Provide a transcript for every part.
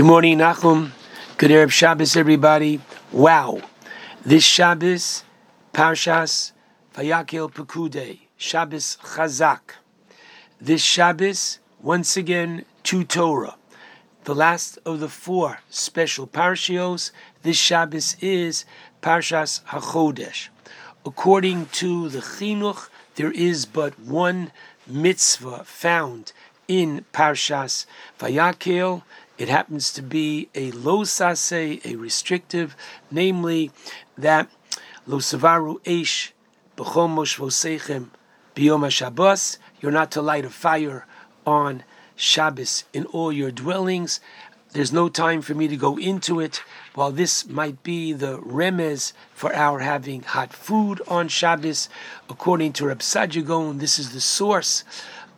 Good morning, Nachum. Good Erev Shabbos, everybody. Wow. This Shabbos, Parshas Vayakel Pekude, Shabbos Chazak. This Shabbos, once again, to Torah. The last of the four special parshios, this Shabbos is Parshas HaChodesh. According to the Chinuch, there is but one mitzvah found in Parshas Vayakel, it happens to be a lo sase, a restrictive, namely that lo savaru eish b'chom moshvosechem biyom Shabbos. You're not to light a fire on Shabbos in all your dwellings. There's no time for me to go into it. While this might be the remez for our having hot food on Shabbos, according to Reb Saadia Gaon, this is the source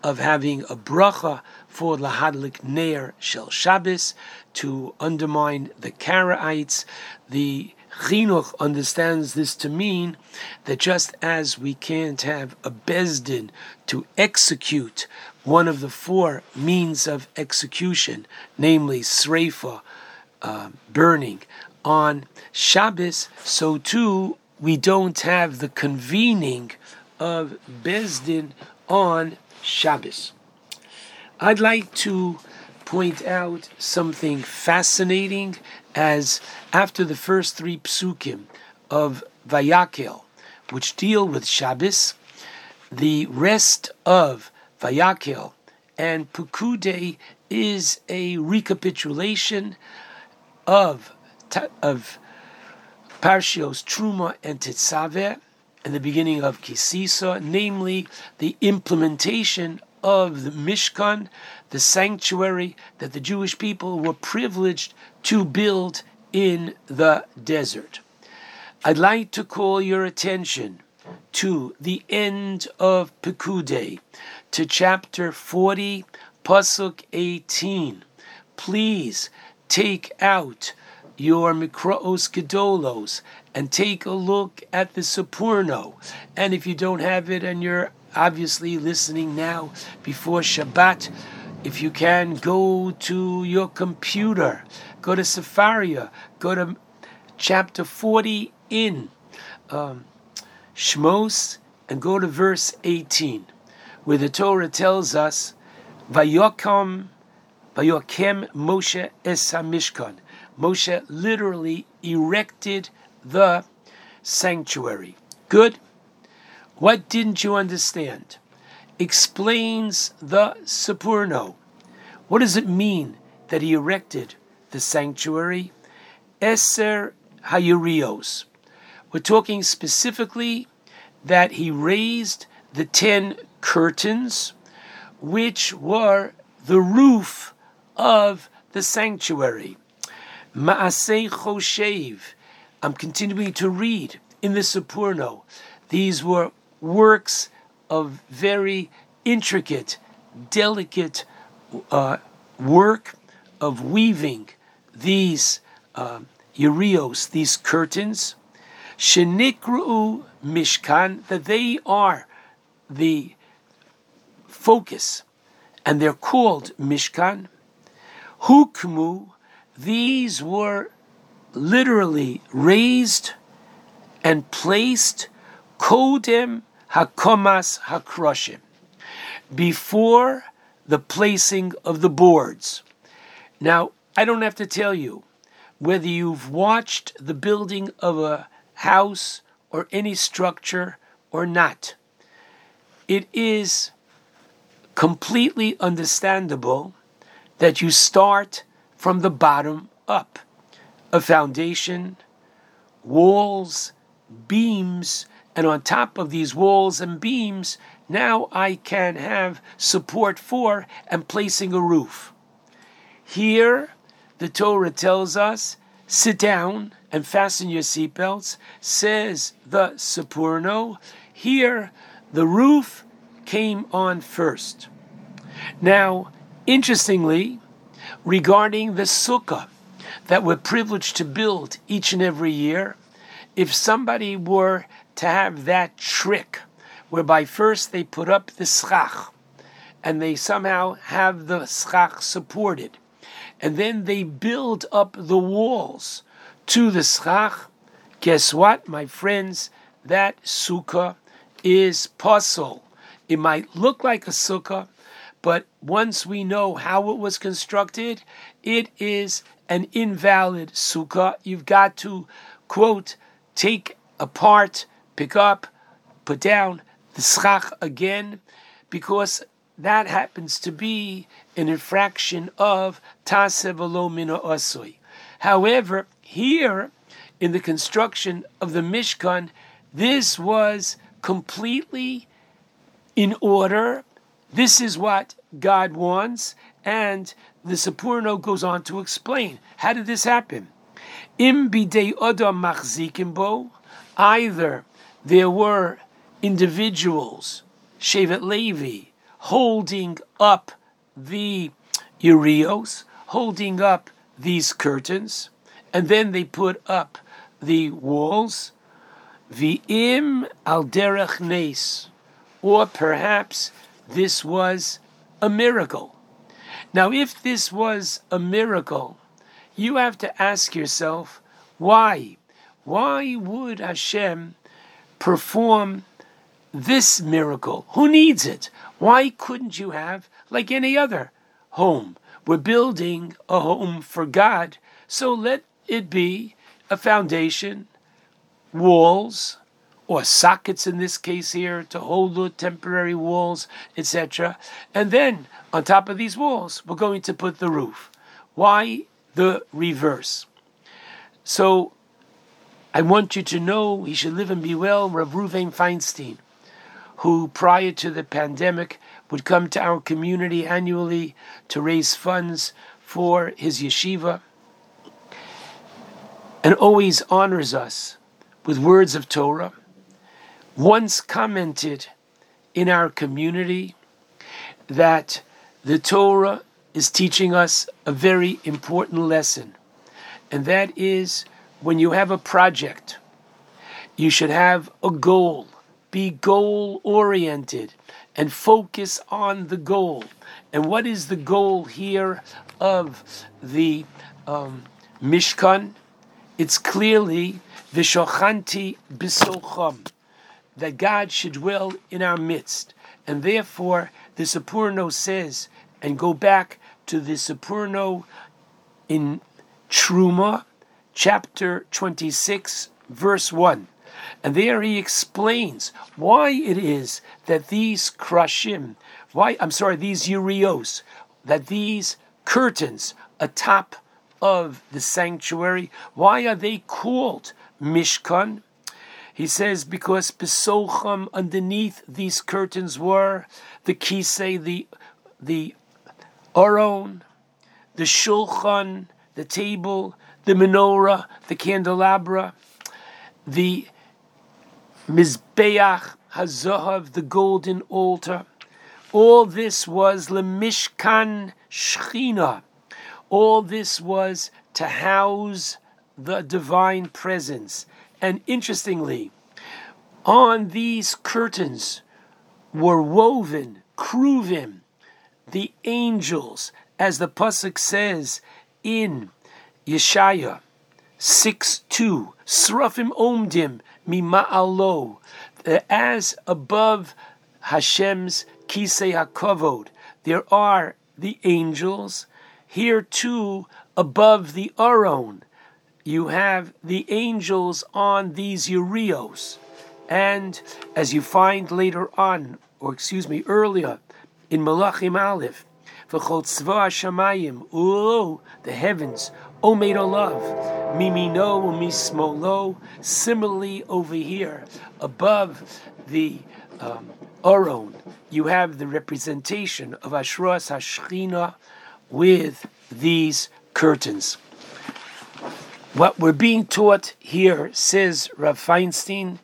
of having a bracha for lahadlik neir shel Shabbos to undermine the Karaites. The Chinuch understands this to mean that just as we can't have a bezdin to execute one of the four means of execution, namely sreifa, uh, burning, on Shabbos, so too we don't have the convening of bezdin on Shabbos. I'd like to point out something fascinating as after the first three psukim of Vayakel, which deal with Shabbos, the rest of Vayakel and Pekude is a recapitulation of of Parshios Truma and Tetzaveh and the beginning of Ki Sisa, namely the implementation of the Mishkan, the sanctuary that the Jewish people were privileged to build in the desert. I'd like to call your attention to the end of Pekude, to chapter 40, Pasuk 18. Please take out your Mikraos Gedolos and take a look at the Sforno. And if you don't have it and you're obviously listening now before Shabbat, if you can, go to your computer, go to Sefaria, go to chapter 40 in um, Shmos, and go to verse 18, where the Torah tells us, Vayokam, Vayokem Moshe es Mishkan. Moshe literally erected the sanctuary. Good? What didn't you understand? Explains the Sforno. What does it mean that he erected the sanctuary? Eser Hayurios. We're talking specifically that he raised the ten curtains, which were the roof of the sanctuary. Maasei Choshev. I'm continuing to read in the Sforno. These were works of very intricate, delicate uh, work of weaving these uh, urios, these curtains, shenikru mishkan, that they are the focus, and they're called mishkan. Hukmu, these were literally raised and placed kodem hakomas hakroshim, before the placing of the boards. Now, I don't have to tell you whether you've watched the building of a house or any structure or not. It is completely understandable that you start from the bottom up. A foundation, walls, beams, and on top of these walls and beams, now I can have support for and placing a roof. Here, the Torah tells us sit down and fasten your seatbelts, says the Sforno. Here, the roof came on first. Now, interestingly, regarding the sukkah that we're privileged to build each and every year, if somebody were to have that trick whereby first they put up the schach and they somehow have the schach supported and then they build up the walls to the schach. Guess what, my friends? That sukkah is pasul. It might look like a sukkah, but once we know how it was constructed, it is an invalid sukkah. You've got to, quote, take apart, pick up, put down the schach again, because that happens to be an infraction of tasevalo mina osoi. However, here in the construction of the Mishkan, this was completely in order. This is what God wants, and the Sforno goes on to explain how did this happen. Im bidei odam machzikim bo, either there were individuals, Shevet Levi, holding up the urios, holding up these curtains, and then they put up the walls, im al derech nes, or perhaps this was a miracle. Now, if this was a miracle, you have to ask yourself, why? Why would Hashem perform this miracle? Who needs it? Why couldn't you have, like any other home? We're building a home for God, so let it be a foundation, walls, or sockets in this case here to hold the temporary walls, etc. And then on top of these walls, we're going to put the roof. Why the reverse? So I want you to know he should live and be well, Rav Ruvain Feinstein, who prior to the pandemic would come to our community annually to raise funds for his yeshiva and always honors us with words of Torah once commented in our community that the Torah is teaching us a very important lesson, and that is when you have a project, you should have a goal, be goal oriented, and focus on the goal. And what is the goal here of the um, Mishkan? It's clearly Vishochanti Bisocham that God should dwell in our midst. And therefore, the Sforno says, and go back to the Sforno in Truma, chapter 26, verse 1. And there he explains why it is that these krashim, why, I'm sorry, these urios, that these curtains atop of the sanctuary, why are they called Mishkan? He says, because besocham underneath these curtains were the kisei, the the aron, the shulchan, the table, the menorah, the candelabra, the mizbeach hazahav, the golden altar. All this was lemishkan shchina. All this was to house the divine presence. And interestingly, on these curtains were woven, kruvim, the angels, as the Pasuk says in Yeshaya 6 2, Srafim Omdim Mima'alo, uh, as above Hashem's Kisei HaKavod, there are the angels, here too above the Aron, you have the angels on these urios. And as you find later on, or excuse me, earlier in Malachim Aleph, V'chol tzva shamayim, oh, the heavens, omed olav, mimino umismolo. Similarly, over here, above the um, you have the representation of Ashras Hashchina with these curtains. What we're being taught here, says Rav Feinstein,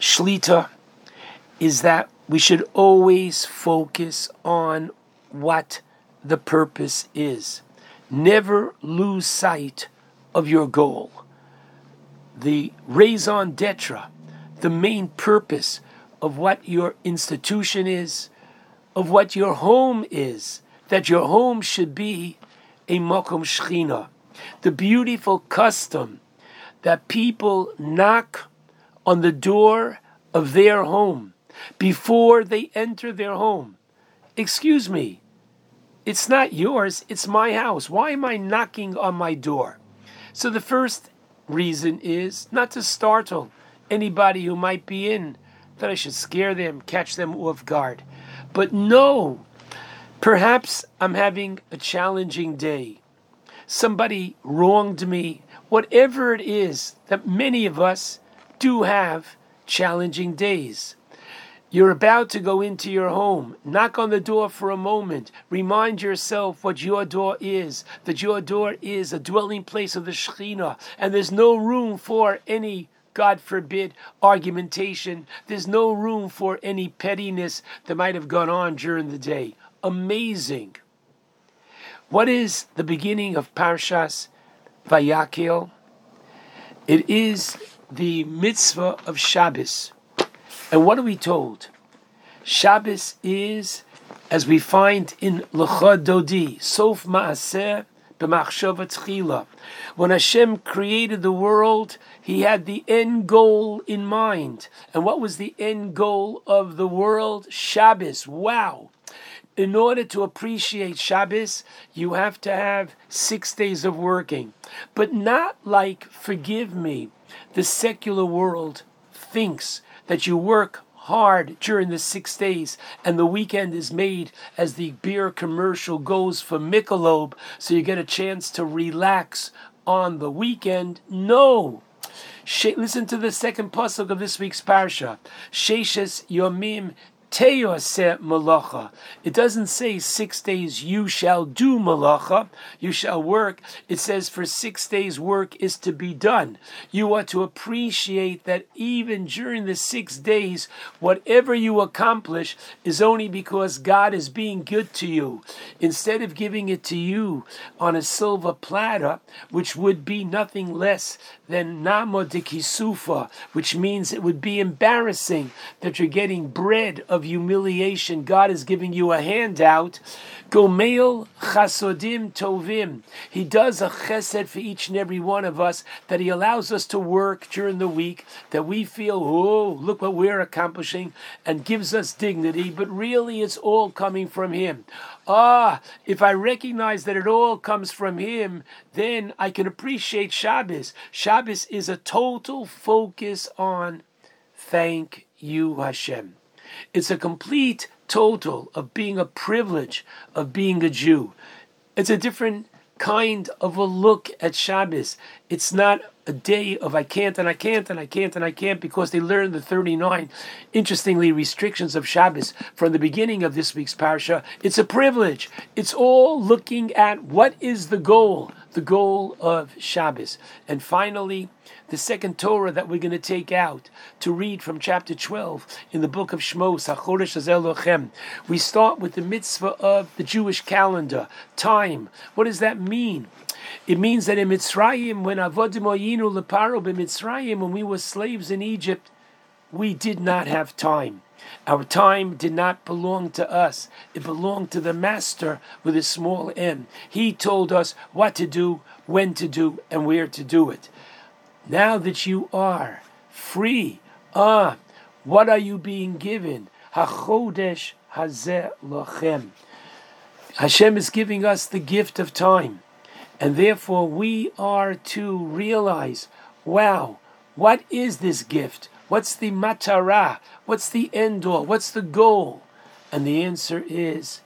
Shlita, is that we should always focus on what the purpose is. Never lose sight of your goal. The raison d'etre, the main purpose of what your institution is, of what your home is, that your home should be a Mokom Shechina. The beautiful custom that people knock on the door of their home before they enter their home. Excuse me, it's not yours, it's my house. Why am I knocking on my door? So the first reason is not to startle anybody who might be in, that I should scare them, catch them off guard. But no, perhaps I'm having a challenging day. Somebody wronged me, whatever it is that many of us do have challenging days. You're about to go into your home. Knock on the door for a moment. Remind yourself what your door is that your door is a dwelling place of the Shekhinah, and there's no room for any, God forbid, argumentation. There's no room for any pettiness that might have gone on during the day. Amazing. What is the beginning of Parshas Vayakel? It is the mitzvah of Shabbos. And what are we told? Shabbos is, as we find in Lecha Dodi, Sof Maaseh. When Hashem created the world, He had the end goal in mind. And what was the end goal of the world? Shabbos. Wow in order to appreciate Shabbos, you have to have six days of working. But not like, forgive me, the secular world thinks that you work hard during the six days and the weekend is made as the beer commercial goes for Michelob so you get a chance to relax on the weekend. No. Listen to the second pasuk of this week's parsha. Sheshes Yomim Malacha. It doesn't say six days you shall do malacha, you shall work. It says for six days work is to be done. You are to appreciate that even during the six days, whatever you accomplish is only because God is being good to you. Instead of giving it to you on a silver platter, which would be nothing less than namo de kisufa, which means it would be embarrassing that you're getting bread of of humiliation. God is giving you a handout. Gomeil chasodim tovim. He does a chesed for each and every one of us that He allows us to work during the week, that we feel, oh, look what we're accomplishing, and gives us dignity, but really it's all coming from Him. Ah, if I recognize that it all comes from Him, then I can appreciate Shabbos. Shabbos is a total focus on thank you, Hashem. It's a complete total of being a privilege of being a Jew. It's a different kind of a look at Shabbos. It's not a day of I can't and I can't and I can't and I can't because they learned the 39, interestingly, restrictions of Shabbos from the beginning of this week's parsha. It's a privilege. It's all looking at what is the goal, the goal of Shabbos. And finally, the second Torah that we're going to take out to read from chapter 12 in the book of Shmos, HaChodesh Lochem. We start with the mitzvah of the Jewish calendar, time. What does that mean? It means that in Mitzrayim, when Avodim Oyinu Leparo b'Mitzrayim, when we were slaves in Egypt, we did not have time. Our time did not belong to us. It belonged to the master with a small m. He told us what to do, when to do, and where to do it. Now that you are free, ah, what are you being given? HaChodesh Hazeh Lochem. Hashem is giving us the gift of time. And therefore, we are to realize wow, what is this gift? What's the matara? What's the end all? What's the goal? And the answer is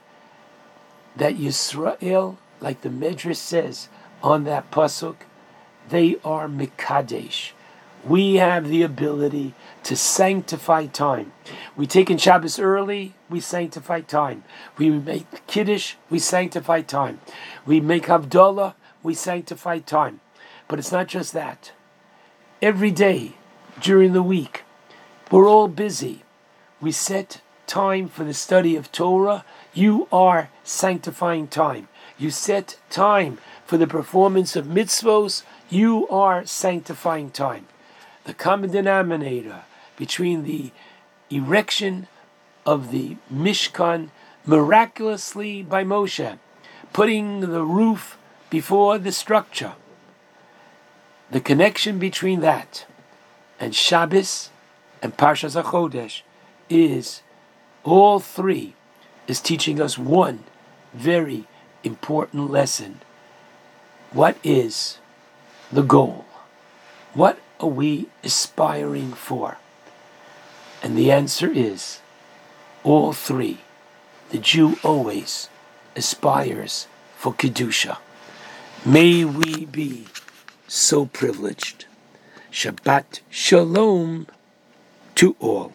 that Yisrael, like the Medrash says on that pasuk, they are Mikadesh. We have the ability to sanctify time. We take in Shabbos early, we sanctify time. We make Kiddush, we sanctify time. We make Havdalah, we sanctify time. But it's not just that. Every day during the week, we're all busy. We set time for the study of Torah. You are sanctifying time. You set time for the performance of mitzvos you are sanctifying time. The common denominator between the erection of the Mishkan miraculously by Moshe, putting the roof before the structure. The connection between that and Shabbos and Parshas HaChodesh is all three is teaching us one very important lesson. What is the goal? What are we aspiring for? And the answer is all three. The Jew always aspires for Kedusha. May we be so privileged. Shabbat Shalom to all.